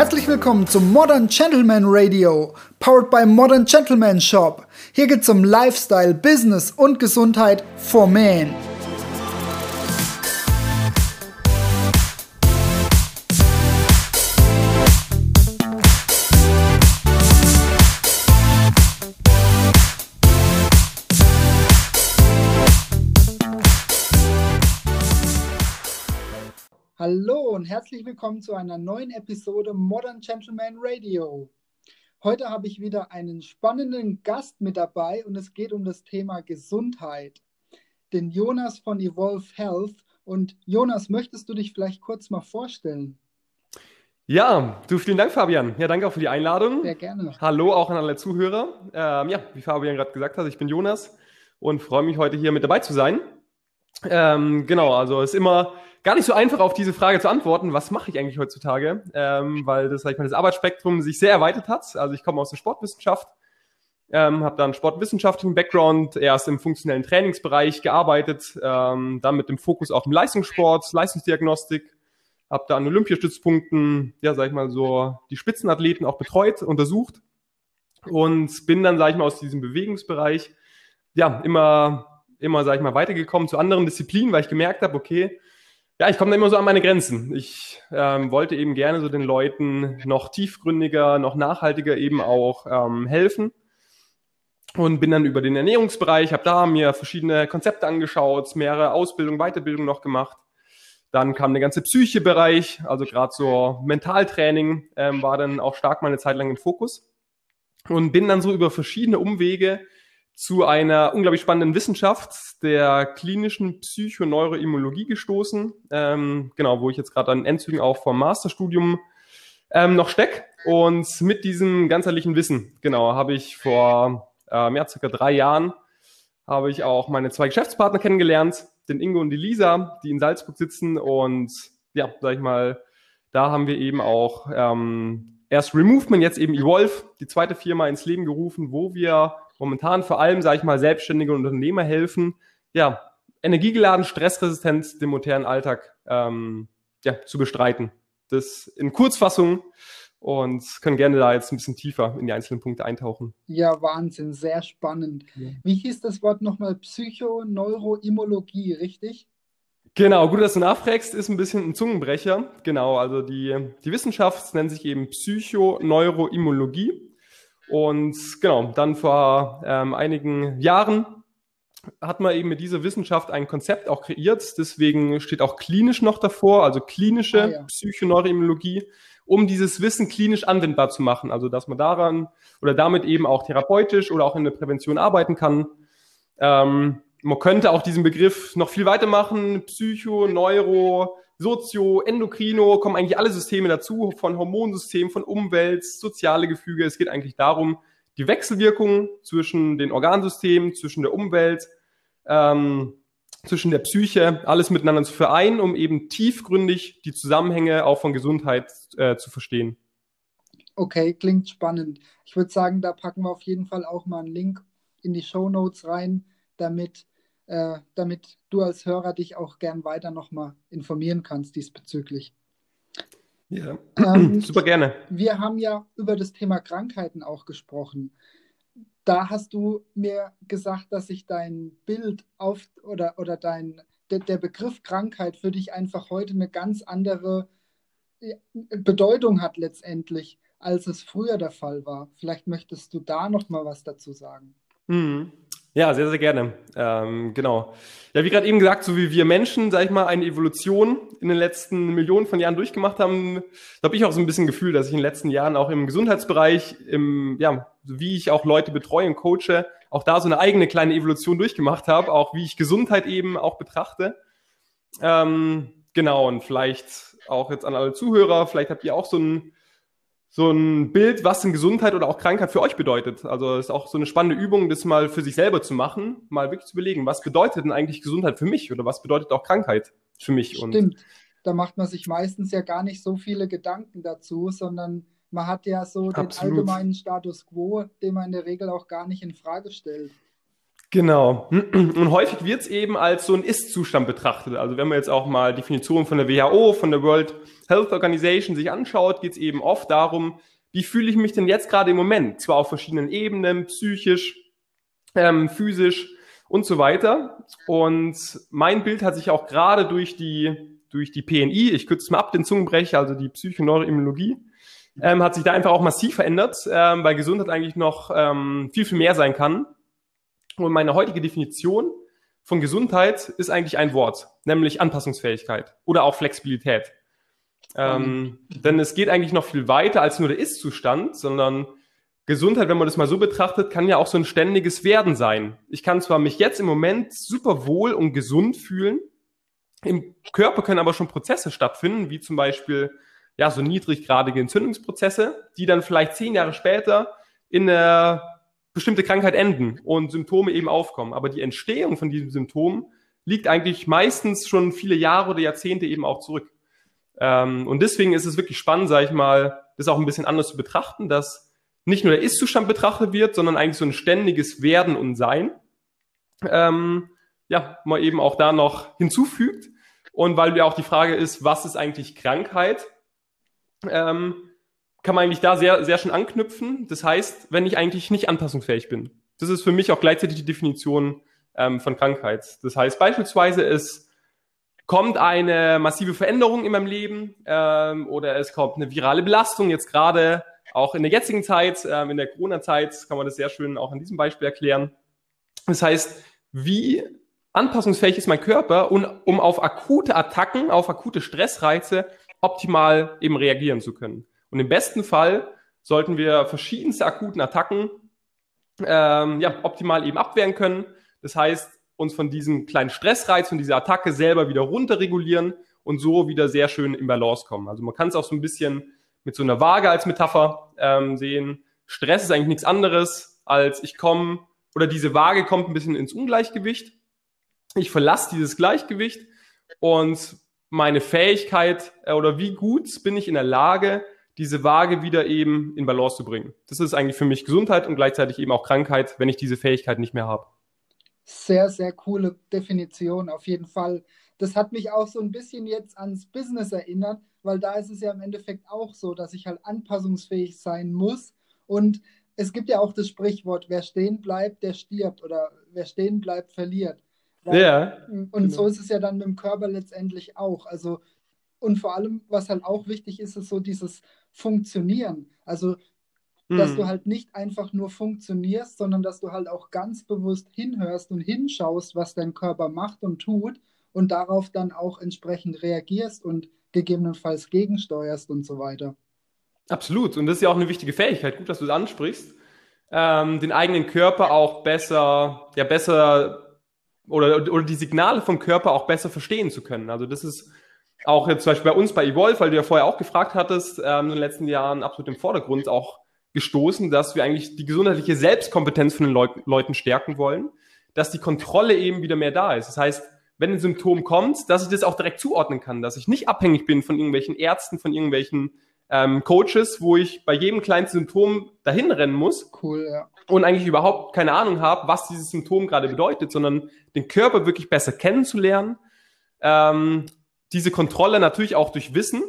Herzlich willkommen zum Modern Gentleman Radio, powered by Modern Gentleman Shop. Hier geht's um Lifestyle, Business und Gesundheit for Men. Und herzlich willkommen zu einer neuen Episode Modern Gentleman Radio. Heute habe ich wieder einen spannenden Gast mit dabei und es geht um das Thema Gesundheit. Den Jonas von Evolve Health. Und Jonas, möchtest du dich vielleicht kurz mal vorstellen? Ja, du, vielen Dank, Fabian. Ja, danke auch für die Einladung. Sehr gerne. Hallo auch an alle Zuhörer. Ähm, ja, wie Fabian gerade gesagt hat, ich bin Jonas und freue mich heute hier mit dabei zu sein. Ähm, genau, also ist immer gar nicht so einfach auf diese Frage zu antworten, was mache ich eigentlich heutzutage, ähm, weil das, sag ich mal, das Arbeitsspektrum sich sehr erweitert hat. Also ich komme aus der Sportwissenschaft, ähm, habe dann sportwissenschaftlichen Background, erst im funktionellen Trainingsbereich gearbeitet, ähm, dann mit dem Fokus auf dem Leistungssport, Leistungsdiagnostik, habe da an Olympiastützpunkten, ja, sag ich mal so, die Spitzenathleten auch betreut, untersucht und bin dann, sag ich mal, aus diesem Bewegungsbereich, ja, immer, immer, sag ich mal, weitergekommen zu anderen Disziplinen, weil ich gemerkt habe, okay, ja, ich komme da immer so an meine Grenzen. Ich ähm, wollte eben gerne so den Leuten noch tiefgründiger, noch nachhaltiger eben auch ähm, helfen und bin dann über den Ernährungsbereich, habe da mir verschiedene Konzepte angeschaut, mehrere Ausbildung, Weiterbildung noch gemacht. Dann kam der ganze Psyche-Bereich, also gerade so Mentaltraining ähm, war dann auch stark meine Zeit lang im Fokus und bin dann so über verschiedene Umwege zu einer unglaublich spannenden Wissenschaft der klinischen Psychoneuroimmunologie gestoßen. Ähm, genau, wo ich jetzt gerade an Endzügen auch vom Masterstudium ähm, noch steck. Und mit diesem ganzheitlichen Wissen, genau, habe ich vor ähm, ja, circa drei Jahren habe ich auch meine zwei Geschäftspartner kennengelernt, den Ingo und die Lisa, die in Salzburg sitzen. Und ja, sag ich mal, da haben wir eben auch ähm, erst Removement, jetzt eben Evolve, die zweite Firma ins Leben gerufen, wo wir momentan vor allem, sage ich mal, selbstständige Unternehmer helfen, ja, energiegeladen, stressresistent den modernen Alltag ähm, ja, zu bestreiten. Das in Kurzfassung und können gerne da jetzt ein bisschen tiefer in die einzelnen Punkte eintauchen. Ja, Wahnsinn, sehr spannend. Ja. Wie hieß das Wort nochmal? Psychoneuroimmunologie, richtig? Genau, gut, dass du nachfragst, ist ein bisschen ein Zungenbrecher. Genau, also die, die Wissenschaft nennt sich eben Psychoneuroimmunologie. Und genau, dann vor ähm, einigen Jahren hat man eben mit dieser Wissenschaft ein Konzept auch kreiert. Deswegen steht auch klinisch noch davor, also klinische ah, ja. Psychoneuroimmunologie, um dieses Wissen klinisch anwendbar zu machen. Also dass man daran oder damit eben auch therapeutisch oder auch in der Prävention arbeiten kann. Ähm, man könnte auch diesen Begriff noch viel weiter machen. Psycho, Neuro, Sozio, Endokrino, kommen eigentlich alle Systeme dazu, von Hormonsystem, von Umwelt, soziale Gefüge. Es geht eigentlich darum, die Wechselwirkung zwischen den Organsystemen, zwischen der Umwelt, ähm, zwischen der Psyche, alles miteinander zu vereinen, um eben tiefgründig die Zusammenhänge auch von Gesundheit äh, zu verstehen. Okay, klingt spannend. Ich würde sagen, da packen wir auf jeden Fall auch mal einen Link in die Show Notes rein, damit äh, damit du als Hörer dich auch gern weiter nochmal informieren kannst diesbezüglich. Ja, ähm, super gerne. Wir haben ja über das Thema Krankheiten auch gesprochen. Da hast du mir gesagt, dass sich dein Bild auf oder, oder dein, der, der Begriff Krankheit für dich einfach heute eine ganz andere Bedeutung hat letztendlich, als es früher der Fall war. Vielleicht möchtest du da noch mal was dazu sagen. Mhm. Ja, sehr, sehr gerne. Ähm, genau. Ja, wie gerade eben gesagt, so wie wir Menschen, sag ich mal, eine Evolution in den letzten Millionen von Jahren durchgemacht haben, habe ich auch so ein bisschen Gefühl, dass ich in den letzten Jahren auch im Gesundheitsbereich, im, ja, wie ich auch Leute betreue und coache, auch da so eine eigene kleine Evolution durchgemacht habe, auch wie ich Gesundheit eben auch betrachte. Ähm, genau, und vielleicht auch jetzt an alle Zuhörer, vielleicht habt ihr auch so ein so ein Bild, was denn Gesundheit oder auch Krankheit für euch bedeutet. Also es ist auch so eine spannende Übung, das mal für sich selber zu machen, mal wirklich zu überlegen, was bedeutet denn eigentlich Gesundheit für mich oder was bedeutet auch Krankheit für mich? Stimmt. Und da macht man sich meistens ja gar nicht so viele Gedanken dazu, sondern man hat ja so Absolut. den allgemeinen Status quo, den man in der Regel auch gar nicht in Frage stellt. Genau. Und häufig wird es eben als so ein Ist-Zustand betrachtet. Also wenn man jetzt auch mal Definitionen von der WHO, von der World Health Organization sich anschaut, geht es eben oft darum, wie fühle ich mich denn jetzt gerade im Moment? Zwar auf verschiedenen Ebenen, psychisch, ähm, physisch und so weiter. Und mein Bild hat sich auch gerade durch die, durch die PNI, ich kürze es mal ab, den Zungenbrecher, also die Psychoneuroimmunologie, ähm, hat sich da einfach auch massiv verändert, ähm, weil Gesundheit eigentlich noch ähm, viel, viel mehr sein kann. Und meine heutige Definition von Gesundheit ist eigentlich ein Wort, nämlich Anpassungsfähigkeit oder auch Flexibilität. Ähm, denn es geht eigentlich noch viel weiter als nur der Ist-Zustand, sondern Gesundheit, wenn man das mal so betrachtet, kann ja auch so ein ständiges Werden sein. Ich kann zwar mich jetzt im Moment super wohl und gesund fühlen, im Körper können aber schon Prozesse stattfinden, wie zum Beispiel ja so niedriggradige Entzündungsprozesse, die dann vielleicht zehn Jahre später in eine bestimmte Krankheit enden und Symptome eben aufkommen. Aber die Entstehung von diesen Symptomen liegt eigentlich meistens schon viele Jahre oder Jahrzehnte eben auch zurück. Ähm, und deswegen ist es wirklich spannend, sage ich mal, das auch ein bisschen anders zu betrachten, dass nicht nur der Ist-Zustand betrachtet wird, sondern eigentlich so ein ständiges Werden und Sein. Ähm, ja, man eben auch da noch hinzufügt. Und weil ja auch die Frage ist, was ist eigentlich Krankheit? Ähm, kann man eigentlich da sehr, sehr schön anknüpfen. Das heißt, wenn ich eigentlich nicht anpassungsfähig bin. Das ist für mich auch gleichzeitig die Definition ähm, von Krankheit. Das heißt beispielsweise, es kommt eine massive Veränderung in meinem Leben ähm, oder es kommt eine virale Belastung, jetzt gerade auch in der jetzigen Zeit, ähm, in der Corona-Zeit, kann man das sehr schön auch an diesem Beispiel erklären. Das heißt, wie anpassungsfähig ist mein Körper, um, um auf akute Attacken, auf akute Stressreize optimal eben reagieren zu können. Und im besten Fall sollten wir verschiedenste akuten Attacken ähm, ja, optimal eben abwehren können. Das heißt, uns von diesem kleinen Stressreiz, von dieser Attacke selber wieder runterregulieren und so wieder sehr schön in Balance kommen. Also man kann es auch so ein bisschen mit so einer Waage als Metapher ähm, sehen. Stress ist eigentlich nichts anderes, als ich komme oder diese Waage kommt ein bisschen ins Ungleichgewicht. Ich verlasse dieses Gleichgewicht und meine Fähigkeit äh, oder wie gut bin ich in der Lage, diese Waage wieder eben in Balance zu bringen. Das ist eigentlich für mich Gesundheit und gleichzeitig eben auch Krankheit, wenn ich diese Fähigkeit nicht mehr habe. Sehr, sehr coole Definition, auf jeden Fall. Das hat mich auch so ein bisschen jetzt ans Business erinnert, weil da ist es ja im Endeffekt auch so, dass ich halt anpassungsfähig sein muss. Und es gibt ja auch das Sprichwort, wer stehen bleibt, der stirbt oder wer stehen bleibt, verliert. Ja. Und genau. so ist es ja dann mit dem Körper letztendlich auch. Also, und vor allem, was halt auch wichtig ist, ist so dieses Funktionieren. Also, dass du mhm. halt nicht einfach nur funktionierst, sondern dass du halt auch ganz bewusst hinhörst und hinschaust, was dein Körper macht und tut und darauf dann auch entsprechend reagierst und gegebenenfalls gegensteuerst und so weiter. Absolut. Und das ist ja auch eine wichtige Fähigkeit. Gut, dass du es ansprichst. Ähm, den eigenen Körper auch besser, ja, besser oder, oder die Signale vom Körper auch besser verstehen zu können. Also das ist auch jetzt zum Beispiel bei uns bei Evolve, weil du ja vorher auch gefragt hattest, ähm, in den letzten Jahren absolut im Vordergrund auch gestoßen, dass wir eigentlich die gesundheitliche Selbstkompetenz von den Leu Leuten stärken wollen, dass die Kontrolle eben wieder mehr da ist. Das heißt, wenn ein Symptom kommt, dass ich das auch direkt zuordnen kann, dass ich nicht abhängig bin von irgendwelchen Ärzten, von irgendwelchen ähm, Coaches, wo ich bei jedem kleinen Symptom dahin rennen muss. Cool, ja. Und eigentlich überhaupt keine Ahnung habe, was dieses Symptom gerade bedeutet, sondern den Körper wirklich besser kennenzulernen, ähm, diese Kontrolle natürlich auch durch Wissen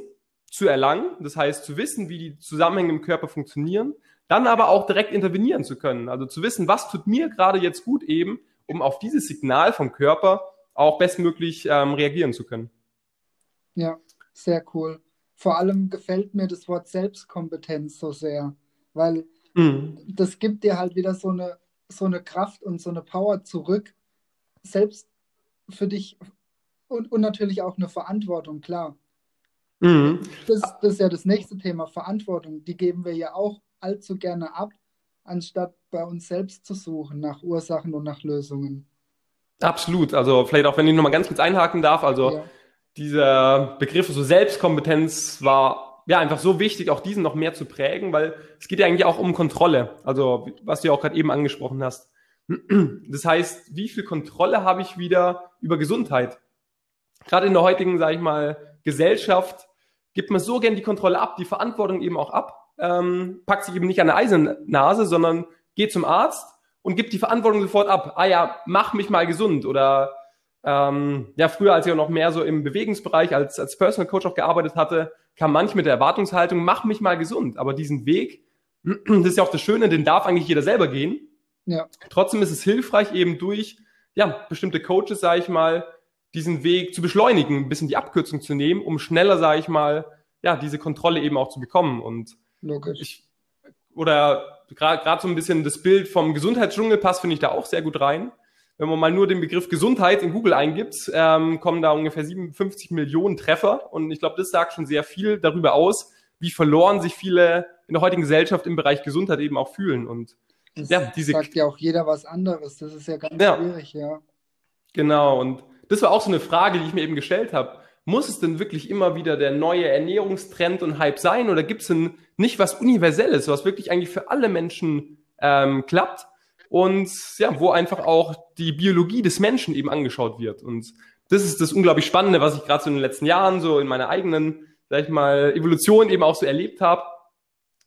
zu erlangen, das heißt zu wissen, wie die Zusammenhänge im Körper funktionieren, dann aber auch direkt intervenieren zu können, also zu wissen, was tut mir gerade jetzt gut eben, um auf dieses Signal vom Körper auch bestmöglich ähm, reagieren zu können. Ja, sehr cool. Vor allem gefällt mir das Wort Selbstkompetenz so sehr, weil mhm. das gibt dir halt wieder so eine, so eine Kraft und so eine Power zurück, selbst für dich und, und natürlich auch eine Verantwortung, klar. Mhm. Das, das ist ja das nächste Thema, Verantwortung. Die geben wir ja auch allzu gerne ab, anstatt bei uns selbst zu suchen nach Ursachen und nach Lösungen. Absolut. Also vielleicht auch, wenn ich nochmal ganz kurz einhaken darf, also ja. dieser Begriff so Selbstkompetenz war ja einfach so wichtig, auch diesen noch mehr zu prägen, weil es geht ja eigentlich auch um Kontrolle. Also was du ja auch gerade eben angesprochen hast. Das heißt, wie viel Kontrolle habe ich wieder über Gesundheit? Gerade in der heutigen, sage ich mal, Gesellschaft gibt man so gern die Kontrolle ab, die Verantwortung eben auch ab, ähm, packt sich eben nicht an der Eisennase, sondern geht zum Arzt und gibt die Verantwortung sofort ab. Ah ja, mach mich mal gesund oder ähm, ja, früher, als ich auch noch mehr so im Bewegungsbereich als, als Personal Coach auch gearbeitet hatte, kam manch mit der Erwartungshaltung, mach mich mal gesund. Aber diesen Weg, das ist ja auch das Schöne, den darf eigentlich jeder selber gehen. Ja. Trotzdem ist es hilfreich, eben durch ja, bestimmte Coaches, sage ich mal, diesen Weg zu beschleunigen, ein bisschen die Abkürzung zu nehmen, um schneller, sage ich mal, ja, diese Kontrolle eben auch zu bekommen. Und Logisch. Ich, oder gerade so ein bisschen das Bild vom Gesundheitsdschungel passt, finde ich da auch sehr gut rein. Wenn man mal nur den Begriff Gesundheit in Google eingibt, ähm, kommen da ungefähr 57 Millionen Treffer. Und ich glaube, das sagt schon sehr viel darüber aus, wie verloren sich viele in der heutigen Gesellschaft im Bereich Gesundheit eben auch fühlen. Und das ja, diese sagt ja auch jeder was anderes. Das ist ja ganz ja. schwierig, ja. Genau. Und das war auch so eine Frage, die ich mir eben gestellt habe. Muss es denn wirklich immer wieder der neue Ernährungstrend und Hype sein oder gibt es denn nicht was Universelles, was wirklich eigentlich für alle Menschen ähm, klappt und ja, wo einfach auch die Biologie des Menschen eben angeschaut wird. Und das ist das unglaublich Spannende, was ich gerade so in den letzten Jahren so in meiner eigenen, sag ich mal, Evolution eben auch so erlebt habe.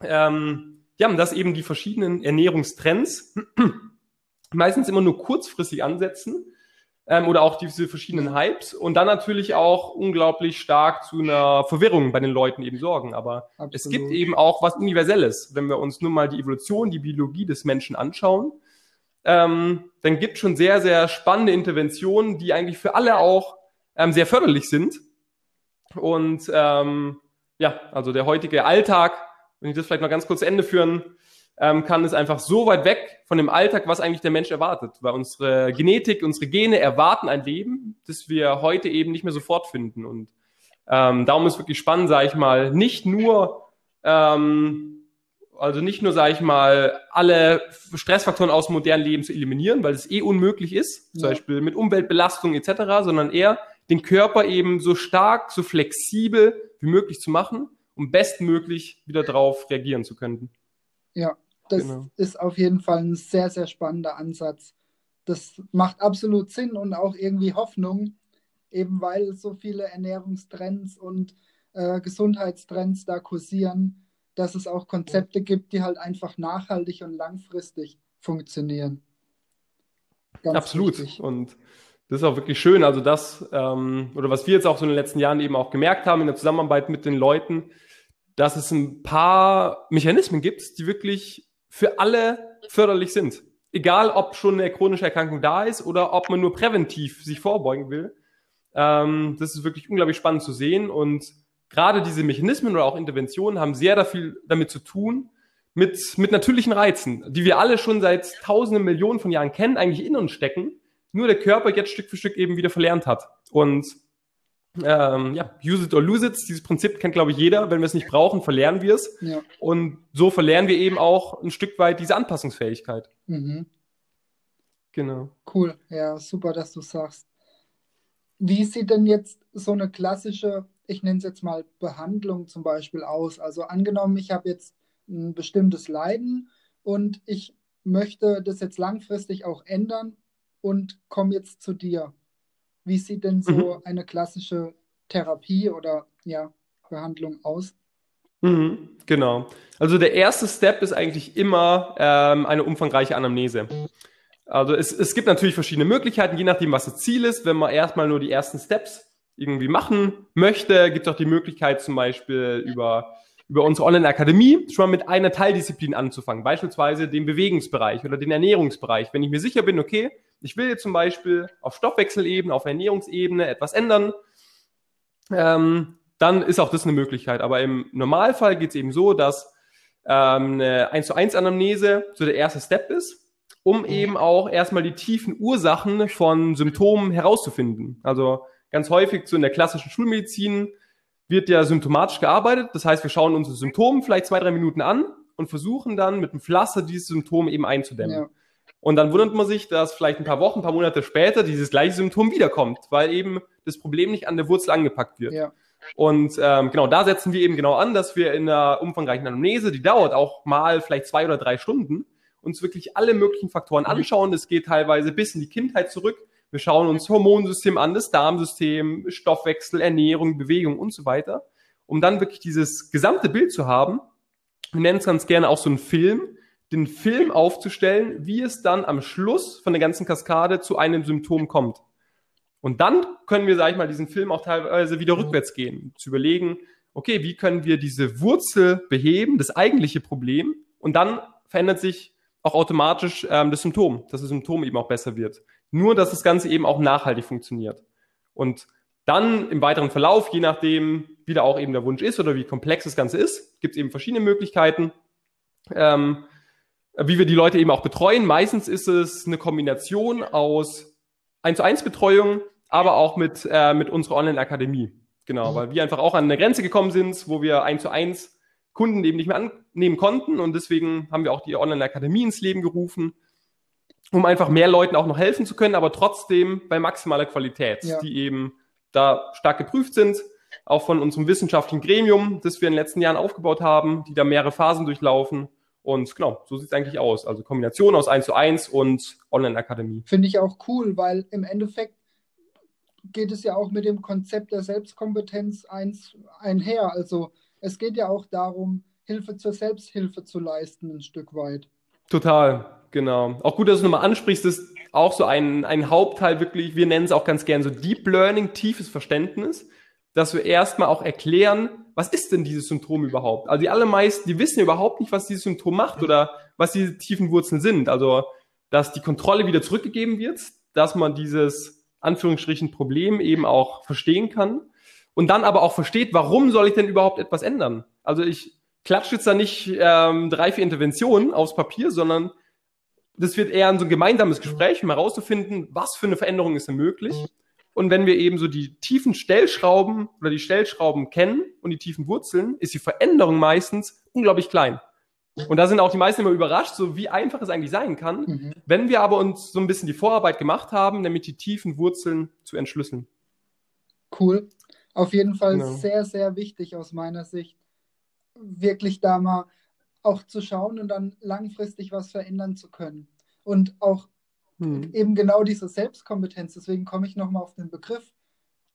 Ähm, ja, dass eben die verschiedenen Ernährungstrends meistens immer nur kurzfristig ansetzen ähm, oder auch diese verschiedenen Hypes und dann natürlich auch unglaublich stark zu einer Verwirrung bei den Leuten eben sorgen. Aber Absolut. es gibt eben auch was Universelles, wenn wir uns nur mal die Evolution, die Biologie des Menschen anschauen. Ähm, dann gibt schon sehr, sehr spannende Interventionen, die eigentlich für alle auch ähm, sehr förderlich sind. Und ähm, ja, also der heutige Alltag, wenn ich das vielleicht noch ganz kurz zu Ende führen ähm, kann, ist einfach so weit weg von dem Alltag, was eigentlich der Mensch erwartet. Weil unsere Genetik, unsere Gene erwarten ein Leben, das wir heute eben nicht mehr sofort finden. Und ähm, darum ist wirklich spannend, sage ich mal, nicht nur, ähm, also nicht nur, sage ich mal, alle Stressfaktoren aus dem modernen Leben zu eliminieren, weil es eh unmöglich ist, ja. zum Beispiel mit Umweltbelastung etc., sondern eher den Körper eben so stark, so flexibel wie möglich zu machen, um bestmöglich wieder darauf reagieren zu können. Ja, das genau. ist auf jeden Fall ein sehr, sehr spannender Ansatz. Das macht absolut Sinn und auch irgendwie Hoffnung, eben weil so viele Ernährungstrends und äh, Gesundheitstrends da kursieren, dass es auch Konzepte gibt, die halt einfach nachhaltig und langfristig funktionieren. Ganz Absolut. Wichtig. Und das ist auch wirklich schön. Also das, ähm, oder was wir jetzt auch so in den letzten Jahren eben auch gemerkt haben in der Zusammenarbeit mit den Leuten, dass es ein paar Mechanismen gibt, die wirklich für alle förderlich sind. Egal, ob schon eine chronische Erkrankung da ist oder ob man nur präventiv sich vorbeugen will. Ähm, das ist wirklich unglaublich spannend zu sehen. Und gerade diese Mechanismen oder auch Interventionen haben sehr viel damit zu tun, mit, mit natürlichen Reizen, die wir alle schon seit tausenden Millionen von Jahren kennen, eigentlich in uns stecken, nur der Körper jetzt Stück für Stück eben wieder verlernt hat. Und ähm, ja, use it or lose it. Dieses Prinzip kennt, glaube ich, jeder. Wenn wir es nicht brauchen, verlernen wir es. Ja. Und so verlernen wir eben auch ein Stück weit diese Anpassungsfähigkeit. Mhm. Genau. Cool. Ja, super, dass du sagst. Wie sieht denn jetzt so eine klassische, ich nenne es jetzt mal Behandlung zum Beispiel aus? Also angenommen, ich habe jetzt ein bestimmtes Leiden und ich möchte das jetzt langfristig auch ändern und komme jetzt zu dir. Wie sieht denn so mhm. eine klassische Therapie oder ja, Behandlung aus? Mhm, genau. Also der erste Step ist eigentlich immer ähm, eine umfangreiche Anamnese. Also es, es gibt natürlich verschiedene Möglichkeiten, je nachdem, was das Ziel ist. Wenn man erstmal nur die ersten Steps irgendwie machen möchte, gibt es auch die Möglichkeit zum Beispiel über, über unsere Online-Akademie schon mal mit einer Teildisziplin anzufangen, beispielsweise den Bewegungsbereich oder den Ernährungsbereich. Wenn ich mir sicher bin, okay, ich will jetzt zum Beispiel auf Stoffwechselebene, auf Ernährungsebene etwas ändern, ähm, dann ist auch das eine Möglichkeit. Aber im Normalfall geht es eben so, dass ähm, eine 1 zu 1 Anamnese so der erste Step ist, um mhm. eben auch erstmal die tiefen Ursachen von Symptomen herauszufinden. Also ganz häufig so in der klassischen Schulmedizin wird ja symptomatisch gearbeitet. Das heißt, wir schauen unsere Symptome vielleicht zwei, drei Minuten an und versuchen dann mit dem Pflaster dieses Symptom eben einzudämmen. Ja. Und dann wundert man sich, dass vielleicht ein paar Wochen, ein paar Monate später dieses gleiche Symptom wiederkommt, weil eben das Problem nicht an der Wurzel angepackt wird. Ja. Und ähm, genau, da setzen wir eben genau an, dass wir in einer umfangreichen Anamnese, die dauert auch mal vielleicht zwei oder drei Stunden, uns wirklich alle möglichen Faktoren anschauen. Das geht teilweise bis in die Kindheit zurück. Wir schauen uns Hormonsystem an, das Darmsystem, Stoffwechsel, Ernährung, Bewegung und so weiter, um dann wirklich dieses gesamte Bild zu haben. Wir nennen es ganz gerne auch so einen Film, den Film aufzustellen, wie es dann am Schluss von der ganzen Kaskade zu einem Symptom kommt. Und dann können wir, sag ich mal, diesen Film auch teilweise wieder rückwärts gehen, zu überlegen, okay, wie können wir diese Wurzel beheben, das eigentliche Problem, und dann verändert sich auch automatisch ähm, das Symptom, dass das Symptom eben auch besser wird. Nur, dass das Ganze eben auch nachhaltig funktioniert. Und dann im weiteren Verlauf, je nachdem, wie da auch eben der Wunsch ist oder wie komplex das Ganze ist, gibt es eben verschiedene Möglichkeiten, ähm, wie wir die Leute eben auch betreuen. Meistens ist es eine Kombination aus 1 zu 1 Betreuung, aber auch mit, äh, mit unserer Online-Akademie. Genau, mhm. weil wir einfach auch an eine Grenze gekommen sind, wo wir 1 zu 1 Kunden eben nicht mehr annehmen konnten und deswegen haben wir auch die Online-Akademie ins Leben gerufen, um einfach mehr Leuten auch noch helfen zu können, aber trotzdem bei maximaler Qualität, ja. die eben da stark geprüft sind, auch von unserem wissenschaftlichen Gremium, das wir in den letzten Jahren aufgebaut haben, die da mehrere Phasen durchlaufen. Und genau, so sieht es eigentlich aus. Also Kombination aus 1 zu 1 und Online-Akademie. Finde ich auch cool, weil im Endeffekt geht es ja auch mit dem Konzept der Selbstkompetenz eins einher. Also es geht ja auch darum, Hilfe zur Selbsthilfe zu leisten, ein Stück weit. Total, genau. Auch gut, dass du nochmal ansprichst, das ist auch so ein, ein Hauptteil wirklich, wir nennen es auch ganz gern so Deep Learning, tiefes Verständnis, dass wir erstmal auch erklären, was ist denn dieses Symptom überhaupt? Also die allermeisten, die wissen überhaupt nicht, was dieses Symptom macht oder was diese tiefen Wurzeln sind. Also, dass die Kontrolle wieder zurückgegeben wird, dass man dieses Anführungsstrichen Problem eben auch verstehen kann und dann aber auch versteht, warum soll ich denn überhaupt etwas ändern? Also ich klatsche jetzt da nicht ähm, drei, vier Interventionen aufs Papier, sondern das wird eher ein so ein gemeinsames Gespräch, um herauszufinden, was für eine Veränderung ist denn möglich. Und wenn wir eben so die tiefen Stellschrauben oder die Stellschrauben kennen und die tiefen Wurzeln, ist die Veränderung meistens unglaublich klein. Und da sind auch die meisten immer überrascht, so wie einfach es eigentlich sein kann, mhm. wenn wir aber uns so ein bisschen die Vorarbeit gemacht haben, nämlich die tiefen Wurzeln zu entschlüsseln. Cool. Auf jeden Fall genau. sehr, sehr wichtig aus meiner Sicht, wirklich da mal auch zu schauen und dann langfristig was verändern zu können. Und auch hm. eben genau diese Selbstkompetenz, deswegen komme ich nochmal auf den Begriff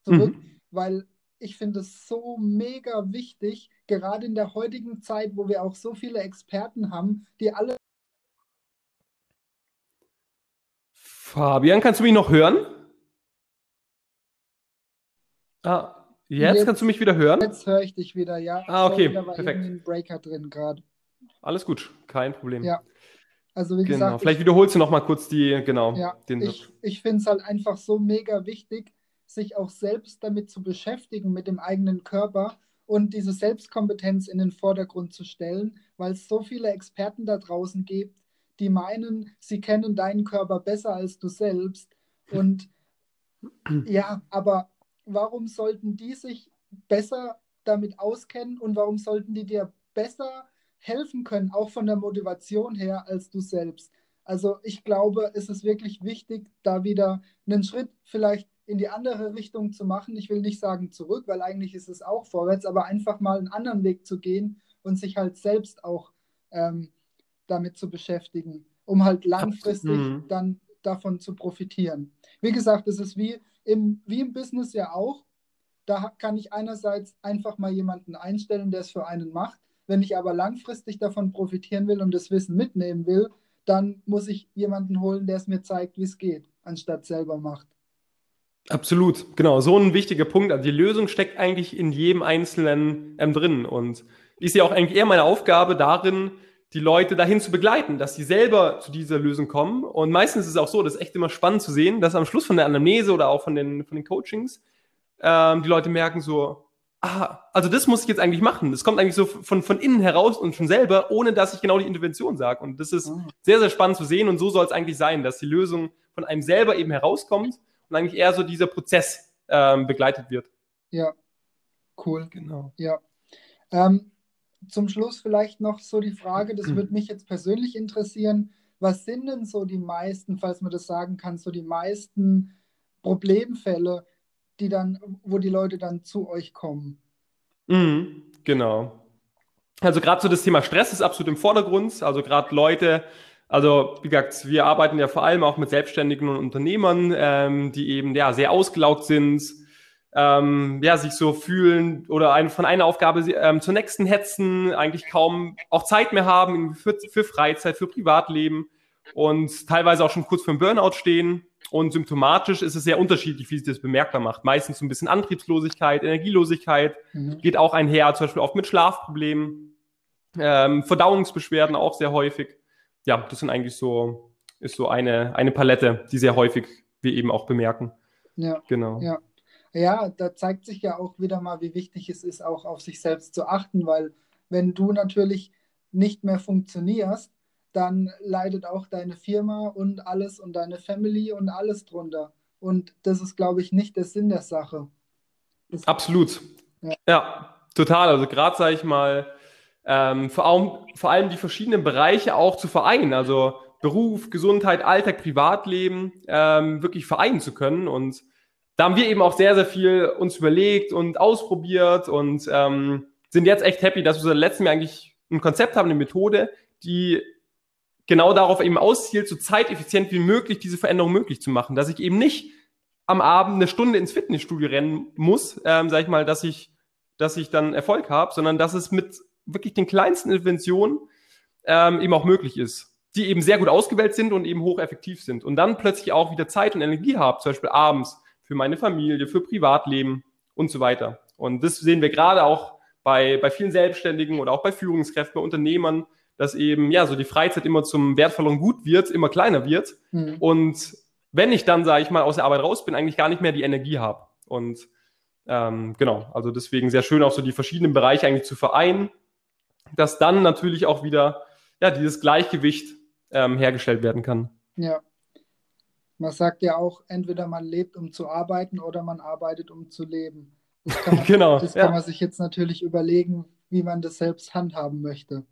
zurück, mhm. weil ich finde es so mega wichtig, gerade in der heutigen Zeit, wo wir auch so viele Experten haben, die alle. Fabian, kannst du mich noch hören? Ah, Jetzt, jetzt, kannst du mich wieder hören? Jetzt höre ich dich wieder, ja. Ah, okay, perfekt. Breaker drin gerade. Alles gut, kein Problem. Ja. Also wie genau. gesagt. Vielleicht ich, wiederholst du noch mal kurz die, genau, ja, den Ich, ich finde es halt einfach so mega wichtig, sich auch selbst damit zu beschäftigen, mit dem eigenen Körper und diese Selbstkompetenz in den Vordergrund zu stellen, weil es so viele Experten da draußen gibt, die meinen, sie kennen deinen Körper besser als du selbst. Und ja, aber warum sollten die sich besser damit auskennen und warum sollten die dir besser helfen können, auch von der Motivation her, als du selbst? Also ich glaube, es ist wirklich wichtig, da wieder einen Schritt vielleicht in die andere Richtung zu machen. Ich will nicht sagen zurück, weil eigentlich ist es auch vorwärts, aber einfach mal einen anderen Weg zu gehen und sich halt selbst auch ähm, damit zu beschäftigen, um halt langfristig mhm. dann davon zu profitieren. Wie gesagt, es ist wie im, wie im Business ja auch. Da kann ich einerseits einfach mal jemanden einstellen, der es für einen macht. Wenn ich aber langfristig davon profitieren will und das Wissen mitnehmen will, dann muss ich jemanden holen, der es mir zeigt, wie es geht, anstatt selber macht. Absolut, genau. So ein wichtiger Punkt. Also die Lösung steckt eigentlich in jedem Einzelnen ähm, drin. Und ich sehe auch eigentlich eher meine Aufgabe darin, die Leute dahin zu begleiten, dass sie selber zu dieser Lösung kommen. Und meistens ist es auch so, das ist echt immer spannend zu sehen, dass am Schluss von der Anamnese oder auch von den, von den Coachings ähm, die Leute merken so, ah, also das muss ich jetzt eigentlich machen. Das kommt eigentlich so von, von innen heraus und schon selber, ohne dass ich genau die Intervention sage. Und das ist mhm. sehr, sehr spannend zu sehen. Und so soll es eigentlich sein, dass die Lösung von einem selber eben herauskommt und eigentlich eher so dieser Prozess ähm, begleitet wird. Ja, cool. Genau. Ja. Ähm, zum Schluss vielleicht noch so die Frage, das würde mich jetzt persönlich interessieren. Was sind denn so die meisten, falls man das sagen kann, so die meisten Problemfälle, die dann, wo die Leute dann zu euch kommen? Mhm, genau. Also gerade so das Thema Stress ist absolut im Vordergrund. Also gerade Leute, also wie gesagt, wir arbeiten ja vor allem auch mit Selbstständigen und Unternehmern, ähm, die eben ja sehr ausgelaugt sind, ähm, ja, sich so fühlen oder ein, von einer Aufgabe ähm, zur nächsten hetzen, eigentlich kaum auch Zeit mehr haben für, für Freizeit, für Privatleben und teilweise auch schon kurz vor dem Burnout stehen. Und symptomatisch ist es sehr unterschiedlich, wie sich das bemerkbar macht. Meistens so ein bisschen Antriebslosigkeit, Energielosigkeit, mhm. geht auch einher, zum Beispiel oft mit Schlafproblemen, ähm, Verdauungsbeschwerden auch sehr häufig. Ja, das sind eigentlich so, ist so eine, eine Palette, die sehr häufig wir eben auch bemerken. Ja, genau. Ja. ja, da zeigt sich ja auch wieder mal, wie wichtig es ist, auch auf sich selbst zu achten, weil wenn du natürlich nicht mehr funktionierst, dann leidet auch deine Firma und alles und deine Family und alles drunter. Und das ist, glaube ich, nicht der Sinn der Sache. Das Absolut. Ja. ja. total. Also gerade, sage ich mal, ähm, vor, allem, vor allem die verschiedenen Bereiche auch zu vereinen. Also Beruf, Gesundheit, Alltag, Privatleben ähm, wirklich vereinen zu können. Und da haben wir eben auch sehr, sehr viel uns überlegt und ausprobiert und ähm, sind jetzt echt happy, dass wir seit letztem Jahr eigentlich ein Konzept haben, eine Methode, die genau darauf eben auszielt, so zeiteffizient wie möglich diese Veränderung möglich zu machen, dass ich eben nicht am Abend eine Stunde ins Fitnessstudio rennen muss, ähm, sag ich mal, dass ich, dass ich dann Erfolg habe, sondern dass es mit wirklich den kleinsten Interventionen ähm, eben auch möglich ist, die eben sehr gut ausgewählt sind und eben hocheffektiv sind und dann plötzlich auch wieder Zeit und Energie habe, zum Beispiel abends für meine Familie, für Privatleben und so weiter. Und das sehen wir gerade auch bei, bei vielen Selbstständigen oder auch bei Führungskräften, bei Unternehmern, dass eben ja so die Freizeit immer zum wertvollen Gut wird, immer kleiner wird. Mhm. Und wenn ich dann, sage ich mal, aus der Arbeit raus bin, eigentlich gar nicht mehr die Energie habe. Und ähm, genau, also deswegen sehr schön auch so die verschiedenen Bereiche eigentlich zu vereinen, dass dann natürlich auch wieder ja dieses Gleichgewicht ähm, hergestellt werden kann. Ja. Man sagt ja auch, entweder man lebt, um zu arbeiten oder man arbeitet, um zu leben. Das kann man, genau, das kann ja. man sich jetzt natürlich überlegen, wie man das selbst handhaben möchte.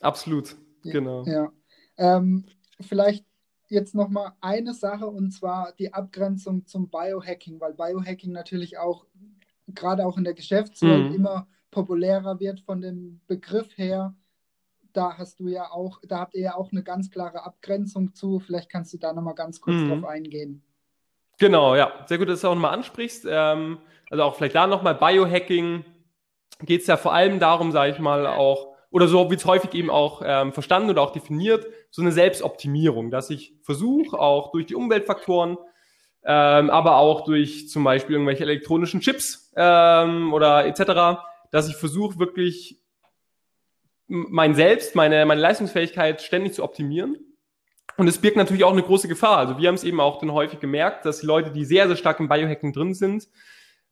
Absolut, genau. Ja. Ähm, vielleicht jetzt nochmal eine Sache und zwar die Abgrenzung zum Biohacking, weil Biohacking natürlich auch gerade auch in der Geschäftswelt mhm. immer populärer wird von dem Begriff her. Da hast du ja auch, da habt ihr ja auch eine ganz klare Abgrenzung zu. Vielleicht kannst du da nochmal ganz kurz mhm. drauf eingehen. Genau, ja, sehr gut, dass du auch nochmal ansprichst. Ähm, also auch vielleicht da nochmal Biohacking geht es ja vor allem darum, sage ich mal, auch oder so wird es häufig eben auch ähm, verstanden oder auch definiert, so eine Selbstoptimierung, dass ich versuche, auch durch die Umweltfaktoren, ähm, aber auch durch zum Beispiel irgendwelche elektronischen Chips ähm, oder etc., dass ich versuche, wirklich mein Selbst, meine, meine Leistungsfähigkeit ständig zu optimieren. Und es birgt natürlich auch eine große Gefahr. Also wir haben es eben auch dann häufig gemerkt, dass die Leute, die sehr, sehr stark im Biohacking drin sind,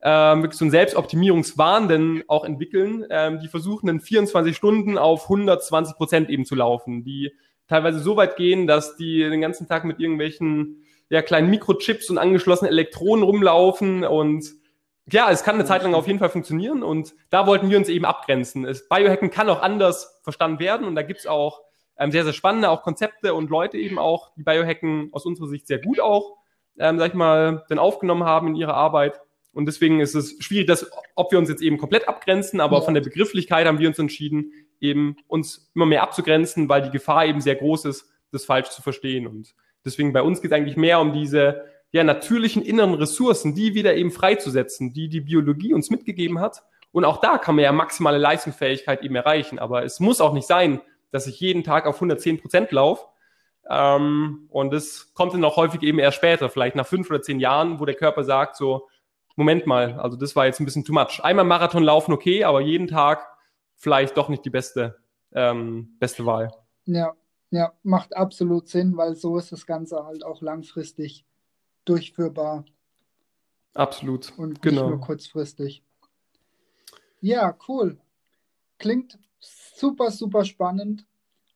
ähm, wirklich so einen Selbstoptimierungswahn denn auch entwickeln. Ähm, die versuchen dann 24 Stunden auf 120 Prozent eben zu laufen, die teilweise so weit gehen, dass die den ganzen Tag mit irgendwelchen ja, kleinen Mikrochips und angeschlossenen Elektronen rumlaufen und ja, es kann eine Zeit lang auf jeden Fall funktionieren und da wollten wir uns eben abgrenzen. Es, Biohacken kann auch anders verstanden werden und da gibt's auch ähm, sehr, sehr spannende auch Konzepte und Leute eben auch, die Biohacken aus unserer Sicht sehr gut auch, ähm, sag ich mal, dann aufgenommen haben in ihrer Arbeit. Und deswegen ist es schwierig, dass, ob wir uns jetzt eben komplett abgrenzen, aber ja. von der Begrifflichkeit haben wir uns entschieden, eben uns immer mehr abzugrenzen, weil die Gefahr eben sehr groß ist, das falsch zu verstehen. Und deswegen bei uns geht es eigentlich mehr um diese ja, natürlichen inneren Ressourcen, die wieder eben freizusetzen, die die Biologie uns mitgegeben hat. Und auch da kann man ja maximale Leistungsfähigkeit eben erreichen. Aber es muss auch nicht sein, dass ich jeden Tag auf 110 Prozent laufe. Ähm, und das kommt dann auch häufig eben erst später, vielleicht nach fünf oder zehn Jahren, wo der Körper sagt so, Moment mal, also das war jetzt ein bisschen too much. Einmal Marathon laufen, okay, aber jeden Tag vielleicht doch nicht die beste, ähm, beste Wahl. Ja, ja, macht absolut Sinn, weil so ist das Ganze halt auch langfristig durchführbar. Absolut. Und nicht genau. nur kurzfristig. Ja, cool. Klingt super, super spannend.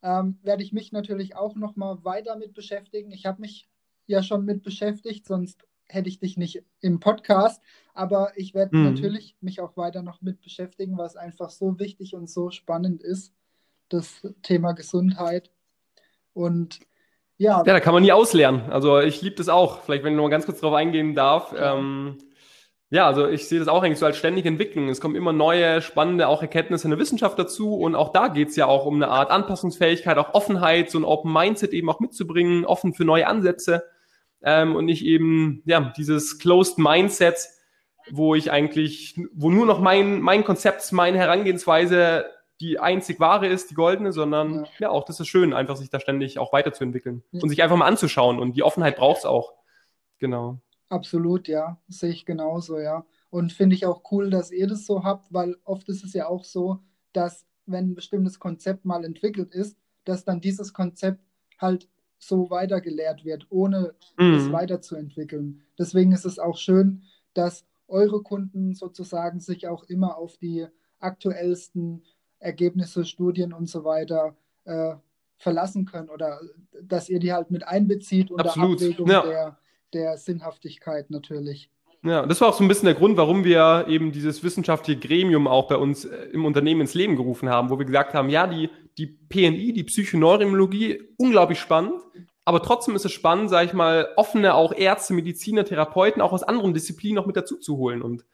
Ähm, werde ich mich natürlich auch noch mal weiter mit beschäftigen. Ich habe mich ja schon mit beschäftigt, sonst hätte ich dich nicht im Podcast. Aber ich werde mhm. natürlich mich auch weiter noch mit beschäftigen, was einfach so wichtig und so spannend ist, das Thema Gesundheit. Und ja. Ja, da kann man nie auslernen. Also ich liebe das auch. Vielleicht, wenn ich noch mal ganz kurz darauf eingehen darf. Ja. Ähm, ja, also ich sehe das auch eigentlich so als ständige Entwicklung. Es kommen immer neue, spannende auch Erkenntnisse in der Wissenschaft dazu. Und auch da geht es ja auch um eine Art Anpassungsfähigkeit, auch Offenheit, so ein Open Mindset eben auch mitzubringen, offen für neue Ansätze ähm, und nicht eben ja dieses Closed Mindset, wo ich eigentlich, wo nur noch mein, mein Konzept, meine Herangehensweise die einzig wahre ist, die goldene, sondern ja, ja auch das ist schön, einfach sich da ständig auch weiterzuentwickeln ja. und sich einfach mal anzuschauen. Und die Offenheit braucht es auch. Genau. Absolut, ja. Sehe ich genauso, ja. Und finde ich auch cool, dass ihr das so habt, weil oft ist es ja auch so, dass wenn ein bestimmtes Konzept mal entwickelt ist, dass dann dieses Konzept halt so weitergelehrt wird, ohne mhm. es weiterzuentwickeln. Deswegen ist es auch schön, dass eure Kunden sozusagen sich auch immer auf die aktuellsten Ergebnisse, Studien und so weiter äh, verlassen können oder dass ihr die halt mit einbezieht unter Absolut. Abwägung ja. der, der Sinnhaftigkeit natürlich. Ja, das war auch so ein bisschen der Grund, warum wir eben dieses wissenschaftliche Gremium auch bei uns äh, im Unternehmen ins Leben gerufen haben, wo wir gesagt haben, ja, die, die PNI, die Psychoneuroimmunologie, unglaublich spannend, aber trotzdem ist es spannend, sage ich mal, offene auch Ärzte, Mediziner, Therapeuten auch aus anderen Disziplinen noch mit dazu zu holen und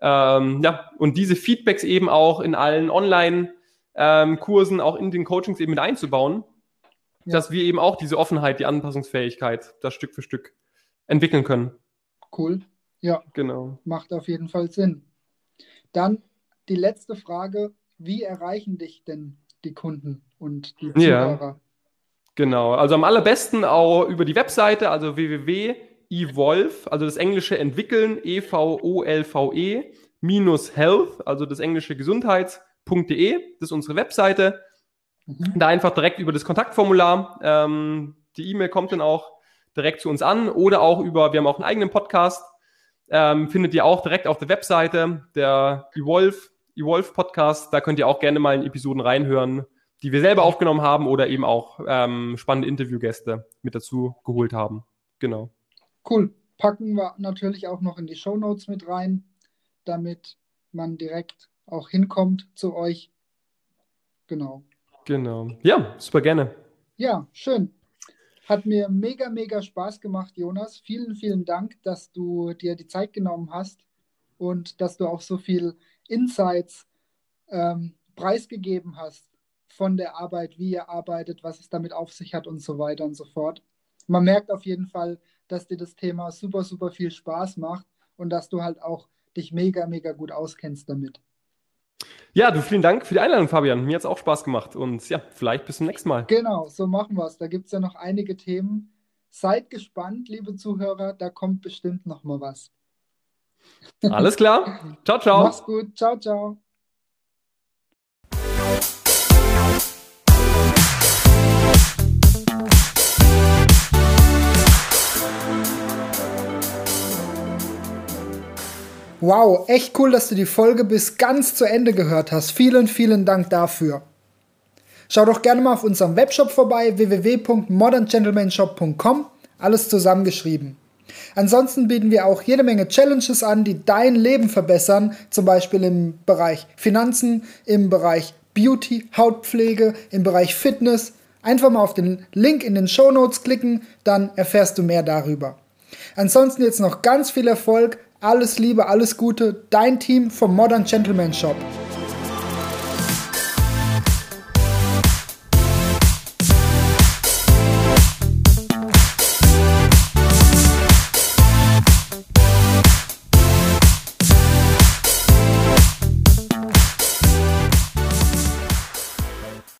ähm, ja, und diese Feedbacks eben auch in allen Online-Kursen, ähm, auch in den Coachings eben mit einzubauen, ja. dass wir eben auch diese Offenheit, die Anpassungsfähigkeit, das Stück für Stück entwickeln können. Cool. Ja. Genau. Macht auf jeden Fall Sinn. Dann die letzte Frage: Wie erreichen dich denn die Kunden und die Zuhörer? Ja. Genau, also am allerbesten auch über die Webseite, also www Evolve, also das englische entwickeln, E-V-O-L-V-E, -E, minus health, also das englische Gesundheits.de, das ist unsere Webseite. Mhm. Da einfach direkt über das Kontaktformular. Ähm, die E-Mail kommt dann auch direkt zu uns an oder auch über, wir haben auch einen eigenen Podcast, ähm, findet ihr auch direkt auf der Webseite, der Evolve, Evolve Podcast. Da könnt ihr auch gerne mal in Episoden reinhören, die wir selber aufgenommen haben oder eben auch ähm, spannende Interviewgäste mit dazu geholt haben. Genau. Cool. Packen wir natürlich auch noch in die Show Notes mit rein, damit man direkt auch hinkommt zu euch. Genau. Genau. Ja, super gerne. Ja, schön. Hat mir mega, mega Spaß gemacht, Jonas. Vielen, vielen Dank, dass du dir die Zeit genommen hast und dass du auch so viel Insights ähm, preisgegeben hast von der Arbeit, wie ihr arbeitet, was es damit auf sich hat und so weiter und so fort. Man merkt auf jeden Fall, dass dir das Thema super, super viel Spaß macht und dass du halt auch dich mega, mega gut auskennst damit. Ja, du vielen Dank für die Einladung, Fabian. Mir hat es auch Spaß gemacht und ja, vielleicht bis zum nächsten Mal. Genau, so machen wir es. Da gibt es ja noch einige Themen. Seid gespannt, liebe Zuhörer, da kommt bestimmt noch mal was. Alles klar. Ciao, ciao. Mach's gut. Ciao, ciao. Wow, echt cool, dass du die Folge bis ganz zu Ende gehört hast. Vielen, vielen Dank dafür. Schau doch gerne mal auf unserem Webshop vorbei, www.moderngentlemanshop.com, alles zusammengeschrieben. Ansonsten bieten wir auch jede Menge Challenges an, die dein Leben verbessern, zum Beispiel im Bereich Finanzen, im Bereich Beauty, Hautpflege, im Bereich Fitness. Einfach mal auf den Link in den Show Notes klicken, dann erfährst du mehr darüber. Ansonsten jetzt noch ganz viel Erfolg alles Liebe, alles Gute, dein Team vom Modern Gentleman Shop.